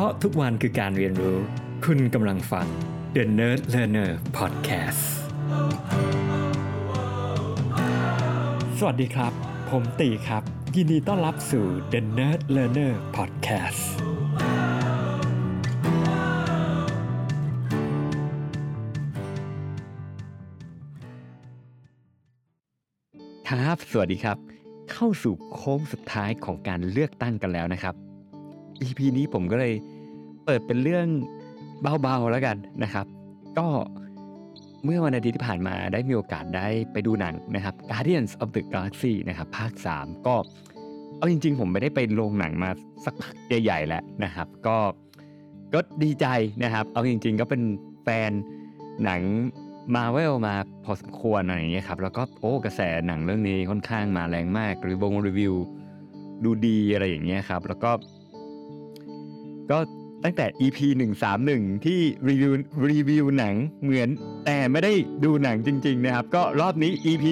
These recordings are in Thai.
ราะทุกวันคือการเรียนรู้ คุณกำลังฟัง The Nerd Learner Podcast สวัสดีครับ ผมตีครับ ยินดีต้อนรับสู่ The Nerd Learner Podcast ครับ สวัสดีครับ เข้าสู่โค้งสุดท้ายของการเลือกตั้งกันแล้วนะครับ EP นี้ผมก็เลยเปิดเป็นเรื่องเบาๆแล้วกันนะครับ ก็เมื่อวันอาทิตย์ที่ผ่านมาได้มีโอกาสได้ไปดูหนังนะครับ Guardians of the Galaxy นะครับ ภาค 3 ก็เอาจริง ๆ ผมไม่ได้ไปโรงหนังมาสักพักใหญ่ๆแล้วนะครับ ก็ก็ดีใจนะครับ เอาจริง ๆ ก็เป็นแฟนหนังมาเวลมาพอสมควรอะไรอย่างเงี้ยครับ แล้วก็โอ้กระแสหนังเรื่องนี้ค่อนข้างมาแรงมากหรือวงรีวิวดูดีอะไรอย่างเงี้ยครับ แล้วก็ ก็ตั้งแต่ EP 131 ที่รีวิวรีวิวหนังเหมือนแต่ไม่ได้ดูหนังจริง ๆ นะครับ ก็รอบนี้ EP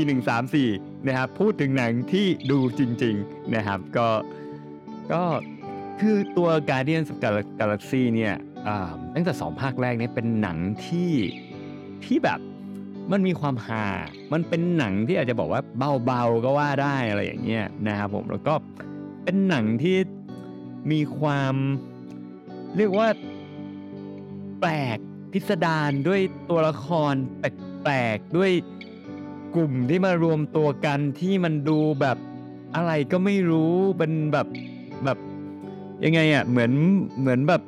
134 นะครับ พูดถึงหนังที่ดูจริง ๆ นะครับ ก็ก็คือตัว Guardian of Gal- Galaxy เนี่ยตั้งแต่ 2 ภาคแรกเนี่ยเป็นหนังที่ที่แบบมันมีความฮามันเป็นหนังที่อาจจะบอกว่าเบาๆก็ว่าได้อะไรอย่างเงี้ยนะครับผมแล้วก็เป็นหนังที่มีความ เรียกว่า แปลกพิสดารด้วยตัวละครแปลกๆด้วยกลุ่มที่มารวมตัวกันที่มันดูแบบอะไรก็ไม่รู้เป็นแบบแบบยังไงอะเหมือนเหมือนแบบ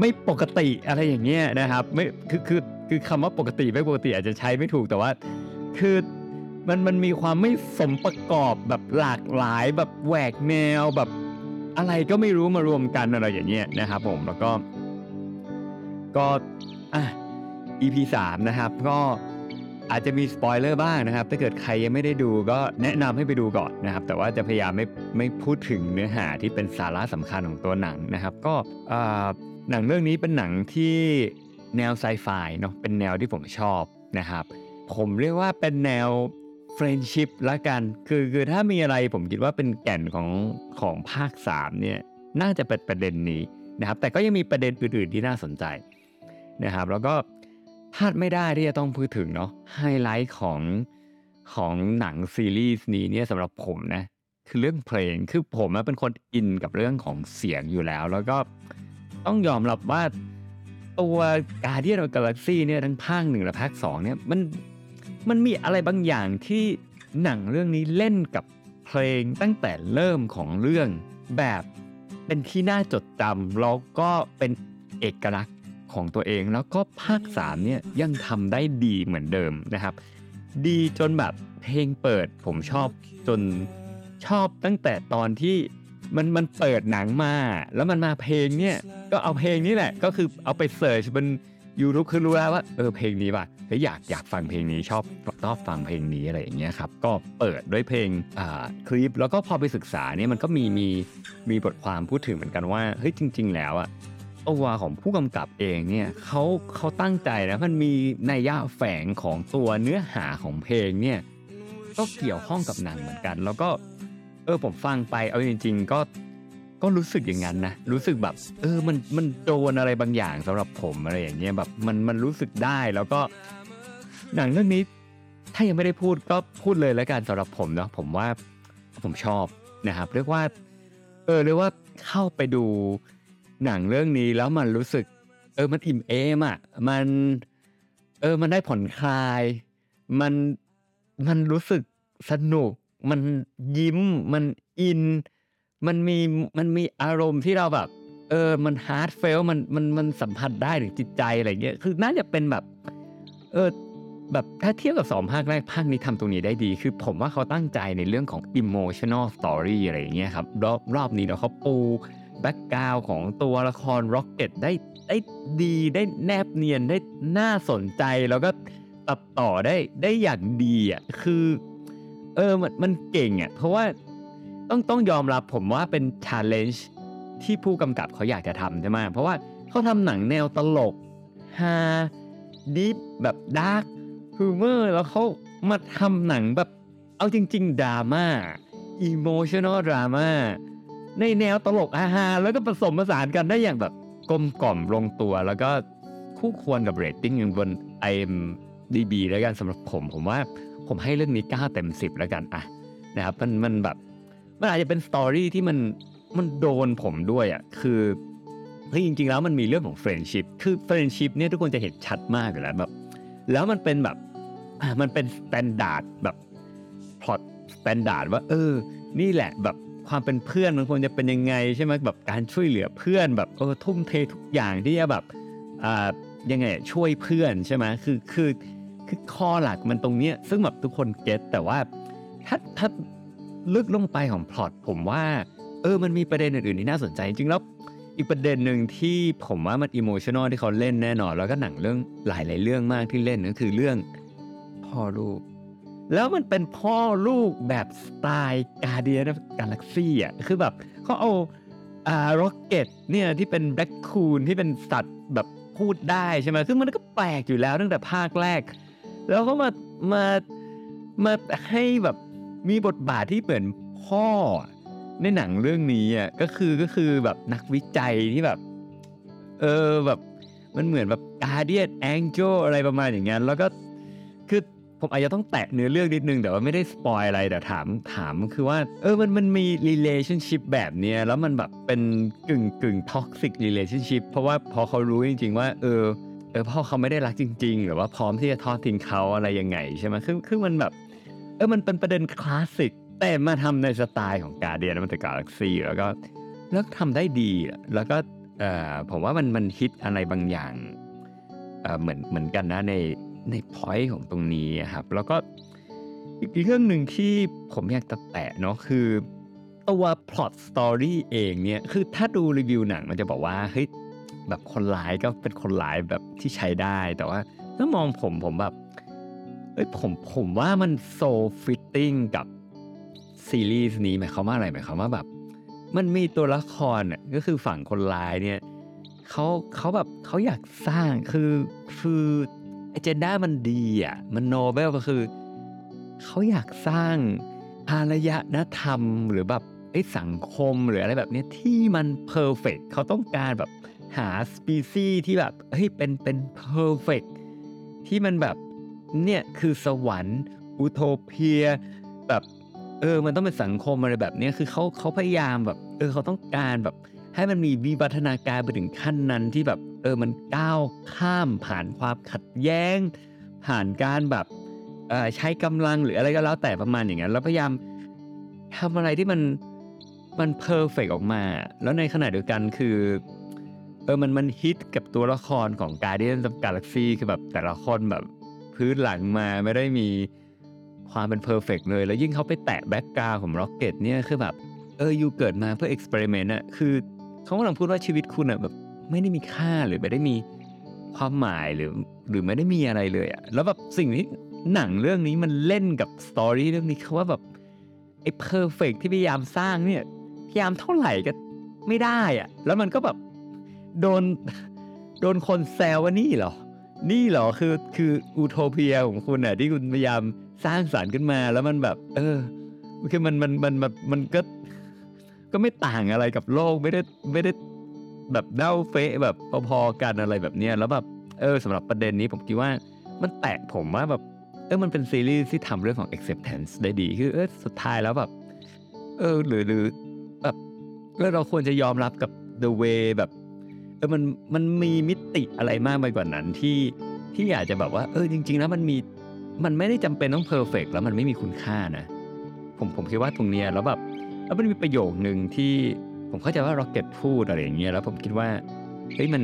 ไม่ปกติอะไรอย่างเงี้ยนะครับไม่คือคือคือคำว่าปกติไม่ปกติอาจจะใช้ไม่ถูกแต่ว่า คือมันมันมีความไม่สมประกอบแบบหลากหลายแบบแหวกแนวแบบ อะไรก็ไม่รู้มารวมกันอะไรอย่างเงี้ยนะครับผมแล้วก็ ก็อะ EP 3นะครับ ก็อาจจะมีสปอยเลอร์บ้างนะครับ ถ้าเกิดใครยังไม่ได้ดูก็แนะนำให้ไปดูก่อนนะครับ แต่ว่าจะพยายามไม่ไม่พูดถึงเนื้อหาที่เป็นสาระสำคัญของตัวหนังนะครับ ก็หนังเรื่องนี้เป็นหนังที่แนวไซไฟเนาะเป็นแนวที่ผมชอบนะครับ ผมเรียกว่าเป็นแนว เฟรนชิพละกัน คือคือถ้ามีอะไรผมคิดว่าเป็นแก่นของของภาค 3 เนี่ย น่าจะเป็นประเด็นนี้นะครับ แต่ก็ยังมีประเด็นอื่นๆที่น่าสนใจนะครับ แล้วก็พลาดไม่ได้ที่จะต้องพูดถึงเนาะไฮไลท์ของของหนังซีรีส์นี้เนี่ยสำหรับผมนะคือเรื่องเพลงคือผมเป็นคนอินกับเรื่องของเสียงอยู่แล้ว แล้วก็ต้องยอมรับว่าตัว Guardian of the Galaxy เนี่ยทั้งภาคหนึ่งและภาคสองเนี่ยมัน มันมีอะไรบางอย่างที่หนังเรื่องนี้เล่นกับเพลงตั้งแต่เริ่มของเรื่องแบบเป็นที่น่าจดจำแล้วก็เป็นเอกลักษณ์ของตัวเอง แล้วก็ภาค3เนี่ยยังทำได้ดีเหมือนเดิมนะครับ ดีจนแบบเพลงเปิดผมชอบจนชอบตั้งแต่ตอนที่มันมันเปิดหนังมา แล้วมันมาเพลงเนี่ยก็เอาเพลงนี้แหละ ก็คือเอาไปเสิร์ชบน ยูทูบคือรู้แล้วว่าเออเพลงนี้ว่ะเฮ้ยอยากอยากฟังเพลงนี้ชอบชอบฟังเพลงนี้อะไรอย่างเงี้ยครับก็เปิดด้วยเพลงอ่าคลิป แล้วก็พอไปศึกษาเนี่ยมันก็มีมีมีบทความพูดถึงเหมือนกันว่าเฮ้ยจริง ๆ แล้วอะตัวของผู้กำกับเองเนี่ยเขาเขาตั้งใจนะมันมีนัยยะแฝงของตัวเนื้อหาของเพลงเนี่ยก็เกี่ยวข้องกับหนังเหมือนกัน แล้วก็เออผมฟังไปเอาจริง ๆ ก็ ก็รู้สึกอย่างนั้นนะรู้สึกแบบ เออมันมันโดนอะไรบางอย่างสำหรับผมอะไรอย่างเงี้ยแบบมันมันรู้สึกได้แล้วก็หนังเรื่องนี้ถ้ายังไม่ได้พูดก็พูดเลยแล้วกันสำหรับผมเนาะผมว่าผมชอบนะครับ เรียกว่า เออเรียกว่าเข้าไปดูหนังเรื่องนี้แล้วมันรู้สึก เออมันอิ่มเอมอะมัน เออมันได้ผ่อนคลาย มันมันรู้สึกสนุก มันยิ้มมันอิน มันมีมันมีอารมณ์ที่เราแบบ เออมัน heartfelt มันมันมันสัมผัสได้ถึงจิตใจอะไรเงี้ยคือน่าจะเป็นแบบ เออแบบถ้าเทียบกับสองภาคแรกภาคนี้ทำตรงนี้ได้ดี คือผมว่าเขาตั้งใจในเรื่องของ emotional story อะไรอย่างเงี้ยครับ รอบรอบนี้เนาะเขาปู background ของตัวละคร Rocket ได้ได้ดีได้แนบเนียนได้น่าสนใจ แล้วก็ตัดต่อได้ได้อย่างดีอะคือ เออมันมันเก่งอะเพราะว่า ต้องต้องยอมรับผมว่าเป็น challenge ที่ผู้กำกับเขาอยากจะทำใช่ไหมเพราะว่าเขาทำหนังแนวตลกฮาดิฟแบบ dark humor แล้วเขามาทำหนังแบบเอาจริง ๆดราม่า emotional drama ในแนวตลกอาฮาแล้วก็ผสมผสานกันได้อย่างแบบกลมกล่อมลงตัว แล้วก็คู่ควรกับเรตติ้งบน IMDb แล้วกันสำหรับผม ผมว่าผมให้เรื่องนี้9เต็ม 10 แล้วกันอะนะครับมันมันแบบ มันอาจจะเป็น story ที่มันมันโดนผมด้วยอะคือเฮ้ยจริง ๆ แล้วมันมีเรื่องของ friendship คือ friendship เนี่ยทุกคนจะเห็นชัดมากอยู่แล้วแบบ แล้วมันเป็นแบบมันเป็น standard แบบพล็อต standard ว่า เออ นี่แหละแบบความเป็นเพื่อนมันควรจะเป็นยังไงใช่ไหมแบบการช่วยเหลือเพื่อนแบบเออทุ่มเททุกอย่างที่จะแบบอ่ายังไงช่วยเพื่อนใช่ไหมคือคือคือข้อหลักมันตรงเนี้ยซึ่งแบบทุกคน get แต่ว่าถ้าถ้า ลึกลงไปของพล็อตผมว่าเออมันมีประเด็นอื่นๆที่น่าสนใจจริงๆแล้วอีกประเด็นหนึ่งที่ผมว่ามัน emotional ที่เขาเล่นแน่นอน แล้วก็หนังเรื่องหลายๆเรื่องมากที่เล่นก็คือเรื่องพ่อลูก แล้วมันเป็นพ่อลูกแบบสไตล์ Guardian Galaxy อะคือแบบเขาเอาอ่า Rocket เนี่ยที่เป็น raccoon ที่เป็นสัตว์แบบพูดได้ใช่ไหมซึ่งมันก็แปลกอยู่แล้วตั้งแต่ภาคแรก แล้วก็มามามาให้แบบ มีบทบาทที่เหมือนพ่อในหนังเรื่องนี้อะก็คือก็คือแบบนักวิจัยที่แบบ เออแบบมันเหมือนแบบ Guardian Angel อะไรประมาณอย่างนั้นแล้วก็คือผมอาจจะต้องแตะเนื้อเรื่องนิดนึง แต่ว่าไม่ได้สปอยอะไรแต่ถามถามคือว่า เออมันมันมี relationship แบบเนี้ยแล้วมันแบบเป็นกึ่งกึ่ง toxic relationship เพราะว่าพอเขารู้จริง ๆ ว่า เออเออพ่อเขาไม่ได้รักจริง ๆ หรือว่าพร้อมที่จะทอดทิ้งเขาอะไรยังไงใช่ไหมคือคือมันแบบ เออมันเป็นประเด็นคลาสสิก แต่มาทำในสไตล์ของกาเดียนมันจะกาแล็กซี่แล้วก็แล้วทำได้ดี แล้วก็เอ่อผมว่ามันมันฮิตอะไรบางอย่างเออเหมือนเหมือนกันนะในใน point ของตรงนี้ครับ แล้วก็อีกเรื่องหนึ่งที่ผมอยากจะแตะเนาะคือตัว plot story เองเนี่ย คือถ้าดูรีวิวหนังมันจะบอกว่าเฮ้ยแบบคนร้ายก็เป็นคนร้ายแบบที่ใช้ได้ แต่ว่าถ้ามองผมผมแบบ เอ้ยผมผมว่ามัน so fitting กับซีรีส์นี้หมายความว่าอะไรหมายความว่าแบบ มันมีตัวละครน่ะก็คือฝั่งคนร้ายเนี่ยเขาเขาแบบเขาอยากสร้างคือคือ agenda มันดีอะมัน noble ก็คือเขาอยากสร้างอารยธรรมหรือแบบไอ้สังคมหรืออะไรแบบเนี้ยที่มัน perfect เขาต้องการแบบหาสปีซี่ที่แบบเฮ้ยเป็นเป็น perfect ที่มันแบบ เนี่ยคือสวรรค์ อุโทเปีย แบบเออ มันต้องเป็นสังคมอะไรแบบนี้คือเขาเขาพยายามแบบ เออเขาต้องการแบบ ให้มันมีวิวัฒนาการไปถึงขั้นนั้นที่แบบ เออมันก้าวข้ามผ่านความขัดแย้ง ผ่านการแบบเออใช้กำลังหรืออะไรก็แล้วแต่ประมาณอย่างนั้นแล้วพยายามทำอะไรที่มันมันเพอร์เฟกออกมา แล้วในขณะเดียวกันคือเออมันมันฮิตกับตัวละครของ Guardians of Galaxy คือแบบแต่ละคนแบบ พื้นหลังมาไม่ได้มีความเป็น perfect เลย แล้วยิ่งเขาไปแตะ background ของ Rocket เนี่ยคือแบบเออ you เกิดมาเพื่อ experiment อะคือเขากำลังพูดว่าชีวิตคุณอะแบบไม่ได้มีค่าหรือไม่ได้มีความหมายหรือ หรือไม่ได้มีอะไรเลยอะแล้วแบบสิ่งที่หนังเรื่องนี้มันเล่นกับ story เรื่องนี้คือว่าแบบไอ้ perfect ที่พยายามสร้างเนี่ยพยายามเท่าไหร่ก็ไม่ได้อะแล้วมันก็แบบโดนโดนคนแซวว่านี่เหรอ นี่เหรอคือคืออูโทเปียของคุณอะที่คุณพยายามสร้างสารรค์ขึ้นมาแล้วมันแบบ เออคือมันมันมันแบบมันก็ ก็ไม่ต่างอะไรกับโลกไม่ได้ไม่ได้แบบเน่าเฟะแบบพอๆกันอะไรแบบเนี้ยแล้วแบบเออสำหรับประเด็นนี้ผมคิดว่ามันแตกผมว่าแบบเออมันเป็นซีรีส์ที่ทำเรื่องของ acceptance ได้ดี คือเออสุดท้ายแล้วแบบ เออหรือหรือแบบเออเราควรจะยอมรับกับ the way แบบ ออมันมันมีมิติอะไรมากไปกว่านั้นที่ที่อยากจะแบบว่า เออจริง ๆ แล้วมันมีมันไม่ได้จำเป็นต้องเพอร์เฟกแล้วมันไม่มีคุณค่านะ ผมผมคิดว่าตรงเนี้ยแล้วแบบแล้วมันมีประโยคหนึ่งที่ผมเข้าใจว่า Rocket พูดอะไรอย่างเงี้ยแล้วผมคิดว่าเฮ้ยมัน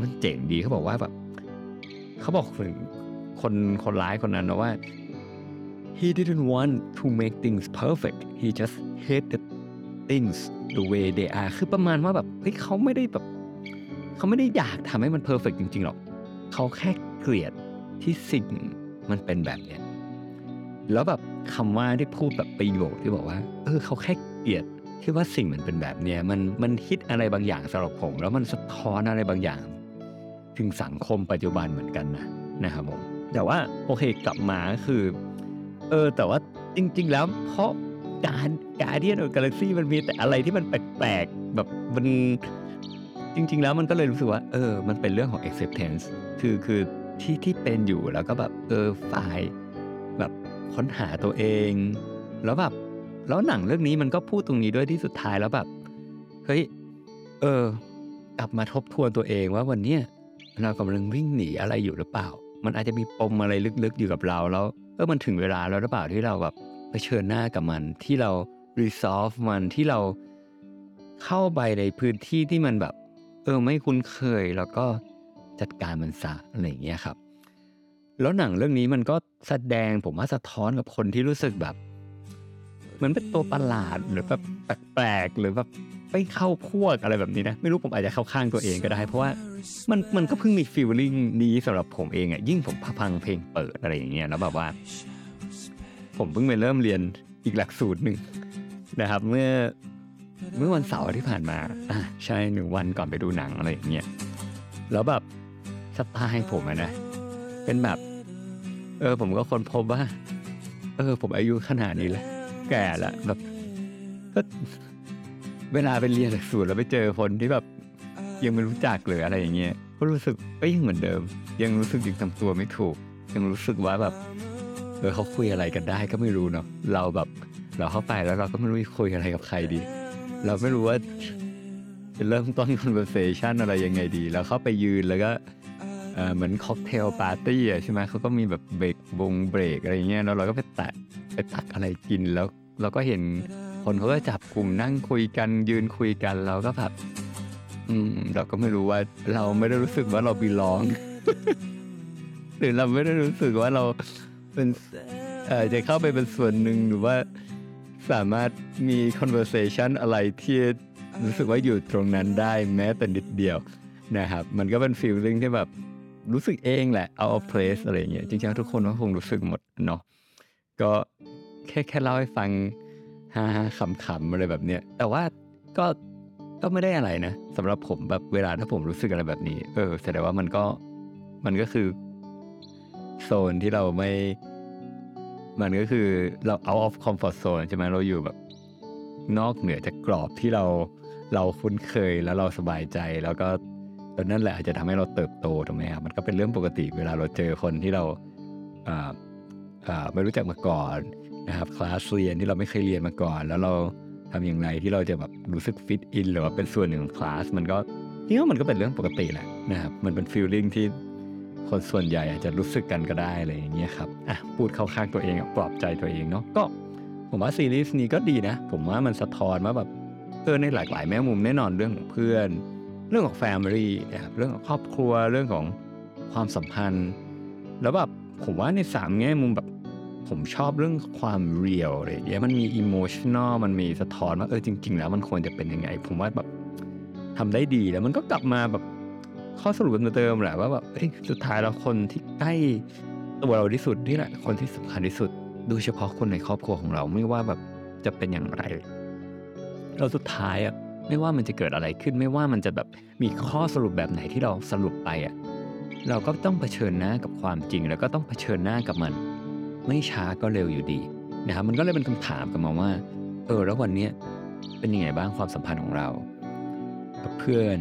มันเจ๋งดีเขาบอกว่าแบบเขาบอกถึงคนคนร้ายคนนั้นนะว่า he didn't want to make things perfect he just hated things the way they are คือประมาณว่าแบบเฮ้ยเขาไม่ได้แบบ เขาไม่ได้อยากทำให้มันเพอร์เฟกจริงๆหรอกเขาแค่เกลียดที่สิ่งมันเป็นแบบเนี้ยแล้วแบบคำว่าที่พูดแบบประโยคที่บอกว่า เออเขาแค่เกลียดที่ว่าสิ่งมันเป็นแบบเนี้ยมันมันฮิตอะไรบางอย่างสำหรับผม แล้วมันสะท้อนอะไรบางอย่าง ถึงสังคมปัจจุบันเหมือนกันนะนะครับผมแต่ว่าโอเคกลับมาคือ เออ แต่ว่าจริง ๆ แล้วเพราะการการเดียนกาแล็กซี่มันมีแต่อะไรที่มันแปลกๆแบบมัน จริง ๆ แล้วมันก็เลยรู้สึกว่า เออ มันเป็นเรื่องของ acceptance คือคือที่ที่เป็นอยู่แล้วก็แบบเออฝ่ายแบบค้นหาตัวเอง แล้วแบบแล้วหนังเรื่องนี้มันก็พูดตรงนี้ด้วยที่สุดท้ายแล้วแบบเฮ้ยเออ กลับมาทบทวนตัวเองว่าวันเนี้ยเรากำลังวิ่งหนีอะไรอยู่หรือเปล่า มันอาจจะมีปมอะไรลึกๆอยู่กับเราแล้วเออมันถึงเวลาแล้วหรือเปล่าที่เราแบบเผชิญหน้ากับมันที่เรา resolve มันที่เราเข้าไปในพื้นที่ที่มันแบบ เออไม่คุ้นเคยแล้วก็จัดการมันซะอะไรอย่างเงี้ยครับ แล้วหนังเรื่องนี้มันก็แสดงผมว่าสะท้อนกับคนที่รู้สึกแบบเหมือนเป็นตัวประหลาดหรือแบบแปลกๆหรือแบบไม่เข้าพวกอะไรแบบนี้นะ ไม่รู้ผมอาจจะเข้าข้างตัวเองก็ได้ เพราะว่ามันมันก็เพิ่งมีฟีลลิ่งนี้สำหรับผมเองอะยิ่งผมพังเพลงเปิดอะไรอย่างเงี้ยแล้วแบบว่า ผมเพิ่งไปเริ่มเรียนอีกหลักสูตรหนึ่งนะครับ เมื่อ เมื่อวันเสาร์ที่ผ่านมาอะใช่หนึ่งวันก่อนไปดูหนังอะไรอย่างเงี้ยแล้วแบบสไตล์ผมอะนะ เป็นแบบ เออ ผมก็คนพบว่า เออ ผมอายุขนาดนี้แล้วแก่แล้วแบบก็เวลาไปเรียนหลักสูตรแล้วไปเจอคนที่แบบ ยังไม่รู้จักหรืออะไรอย่างเงี้ยก็รู้สึกก็ยังเหมือนเดิม ยังรู้สึกยังทำตัวไม่ถูก ยังรู้สึกว่าแบบเออเขาคุยอะไรกันได้ก็ไม่รู้เนาะเราแบบ เราเข้าไปแล้วเราก็ไม่รู้จะคุยอะไรกับใครดี เราไม่รู้ว่าจะเริ่มต้น conversation อะไรยังไงดี แล้วเข้าไปยืนแล้วก็เหมือนค็อกเทลปาร์ตี้ใช่ไหมเขาก็มีแบบเบรกวงเบรกอะไรเงี้ยแล้วเราก็ไปแตะไปตักอะไรกินแล้ว เราก็เห็นคนเขาก็จับกลุ่มนั่งคุยกันยืนคุยกันเราก็แบบอืมเราก็ไม่รู้ว่าเราไม่ได้รู้สึกว่าเราบีลองหรือเราไม่ได้รู้สึกว่าเราเป็นอ่อจะเข้าไปเป็นส่วนหนึ่งหรือว่า สามารถมี conversation อะไรที่รู้สึกว่าอยู่ตรงนั้นได้แม้แต่นิดเดียวนะครับ มันก็เป็น feeling ที่แบบรู้สึกเองแหละ out of place อะไรอย่างเงี้ยจริงๆทุกคนก็คงรู้สึกหมดเนาะก็แค่แค่เล่าให้ฟังฮ่าๆขำๆอะไรแบบเนี้ยแต่ว่าก็ก็ไม่ได้อะไรนะสำหรับผมแบบเวลาถ้าผมรู้สึกอะไรแบบนี้ เออแสดงว่ามันก็มันก็คือ โซนที่เราไม่ มันก็คือเรา out of comfort zone ใช่ไหมเราอยู่แบบนอกเหนือจากกรอบที่เราเราคุ้นเคยแล้วเราสบายใจแล้วก็ตอนนั่นแหละอาจจะทำให้เราเติบโตถูกไหมครับมันก็เป็นเรื่องปกติเวลาเราเจอคนที่เราไม่รู้จักมาก่อนนะครับคลาสเรียนที่เราไม่เคยเรียนมาก่อน แล้วเราทำอย่างไรที่เราจะแบบรู้สึกฟิตอินหรือว่าเป็นส่วนหนึ่งของคลาสมันก็นี่ว่ามันก็เป็นเรื่องปกติแหละนะครับมันเป็นฟีลลิ่งที่ คนส่วนใหญ่อาจจะรู้สึกกันก็ได้อะไรอย่างเงี้ยครับอะพูดเข้าข้างตัวเองปลอบใจตัวเองเนาะก็ ผมว่าซีรีส์นี้ก็ดีนะ ผมว่ามันสะท้อนว่าแบบเออในหลากหลายแง่มุมแน่นอนเรื่องของเพื่อน เรื่องของ family นะครับเรื่องของครอบครัวเรื่องของความสัมพันธ์ แล้วแบบผมว่าในสามแง่มุมแบบผมชอบเรื่องความ real อะไรอย่างเงี้ยมันมี emotional มันมีสะท้อนว่าเออจริง ๆ แล้วมันควรจะเป็นยังไง ผมว่าแบบทำได้ดีแล้วมันก็กลับมาแบบ ข้อสรุปเหมือนเดิมแหละว่าแบบสุดท้ายแล้วคนที่ใกล้ตัวเราที่สุดนี่แหละ คนที่สำคัญที่สุด โดยเฉพาะคนในครอบครัวของเราไม่ว่าแบบจะเป็นอย่างไร เราสุดท้ายอะไม่ว่ามันจะเกิดอะไรขึ้น ไม่ว่ามันจะแบบมีข้อสรุปแบบไหนที่เราสรุปไปอะเราก็ต้องเผชิญหน้ากับความจริง แล้วก็ต้องเผชิญหน้ากับมัน ไม่ช้าก็เร็วอยู่ดีนะครับมันก็เลยเป็นคำถามกับมาว่า เออ แล้ววันเนี้ยเป็นยังไงบ้างความสัมพันธ์ของเรา กับเพื่อน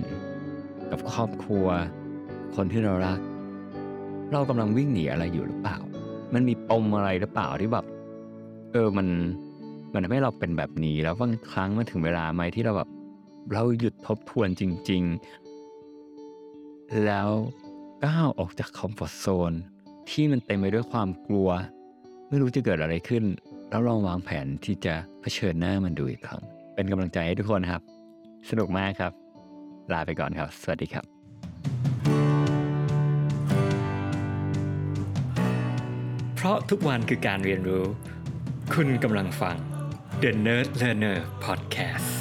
กับครอบครัว คนที่เรารัก เรากำลังวิ่งหนีอะไรอยู่หรือเปล่า มันมีปมอะไรหรือเปล่าที่แบบเออมันมันทำให้เราเป็นแบบนี้แล้วบางครั้งมันถึงเวลาไหมที่เราแบบเราหยุดทบทวนจริง ๆ แล้วก้าวออกจากคอมฟอร์ทโซนที่มันเต็มไปด้วยความกลัว ไม่รู้จะเกิดอะไรขึ้น แล้วลองวางแผนที่จะเผชิญหน้ามันดูอีกครั้ง เป็นกำลังใจให้ทุกคนครับ สนุกมากครับ ลาไปก่อนครับ สวัสดีครับเพราะทุกวันคือการเรียนรู้ คุณกำลังฟัง The Nerd Learner Podcast